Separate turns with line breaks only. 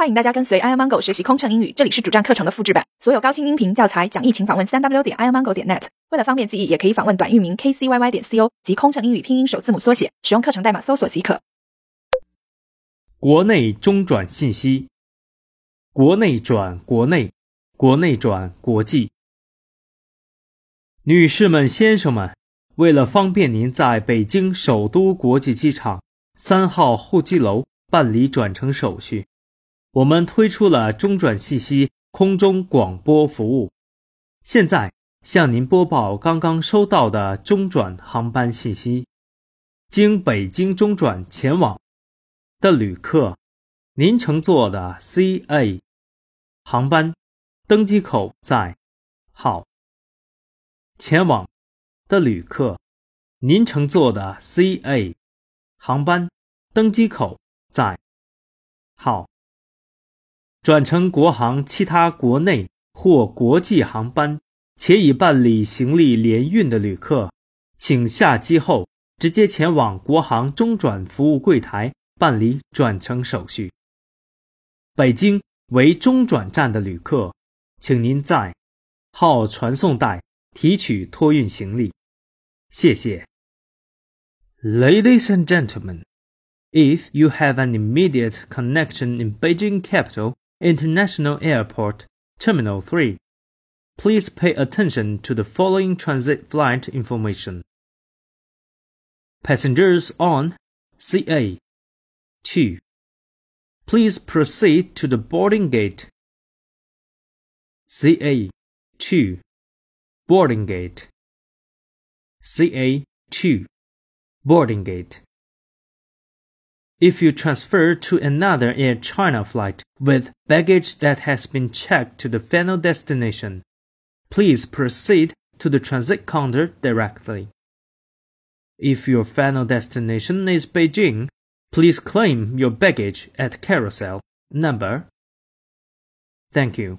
欢迎大家跟随 i amango 学习空乘英语，这里是主站课程的复制版，所有高清音频教材讲义，请访问三 w 点 i amango 点 net。为了方便记忆，也可以访问短域名 kcyy 点 co 及空乘英语拼音首字母缩写，使用课程代码搜索即可。
国内中转信息，国内转国内，国内转国际。女士们、先生们，为了方便您在北京首都国际机场三号候机楼办理转乘手续。我们推出了中转信息空中广播服务，现在向您播报刚刚收到的中转航班信息。经北京中转前往的旅客，您乘坐的 CA 航班登机口在号。前往的旅客，您乘坐的 CA 航班登机口在号。转乘国航其他国内或国际航班且已办理行李联运的旅客，请下机后直接前往国航中转服务柜台办理转乘手续。北京为中转站的旅客，请您在号传送带提取托运行李。谢谢。Ladies and gentlemen, if you have an immediate connection in Beijing capital. International Airport, Terminal 3. Please pay attention to the following transit flight information. Passengers on CA 2. Please proceed to the boarding gate. CA 2. Boarding gate. CA 2. Boarding gate. If you transfer to another Air China flight with baggage that has been checked to the final destination, please proceed to the transit counter directly. If your final destination is Beijing, please claim your baggage at carousel number. Thank you.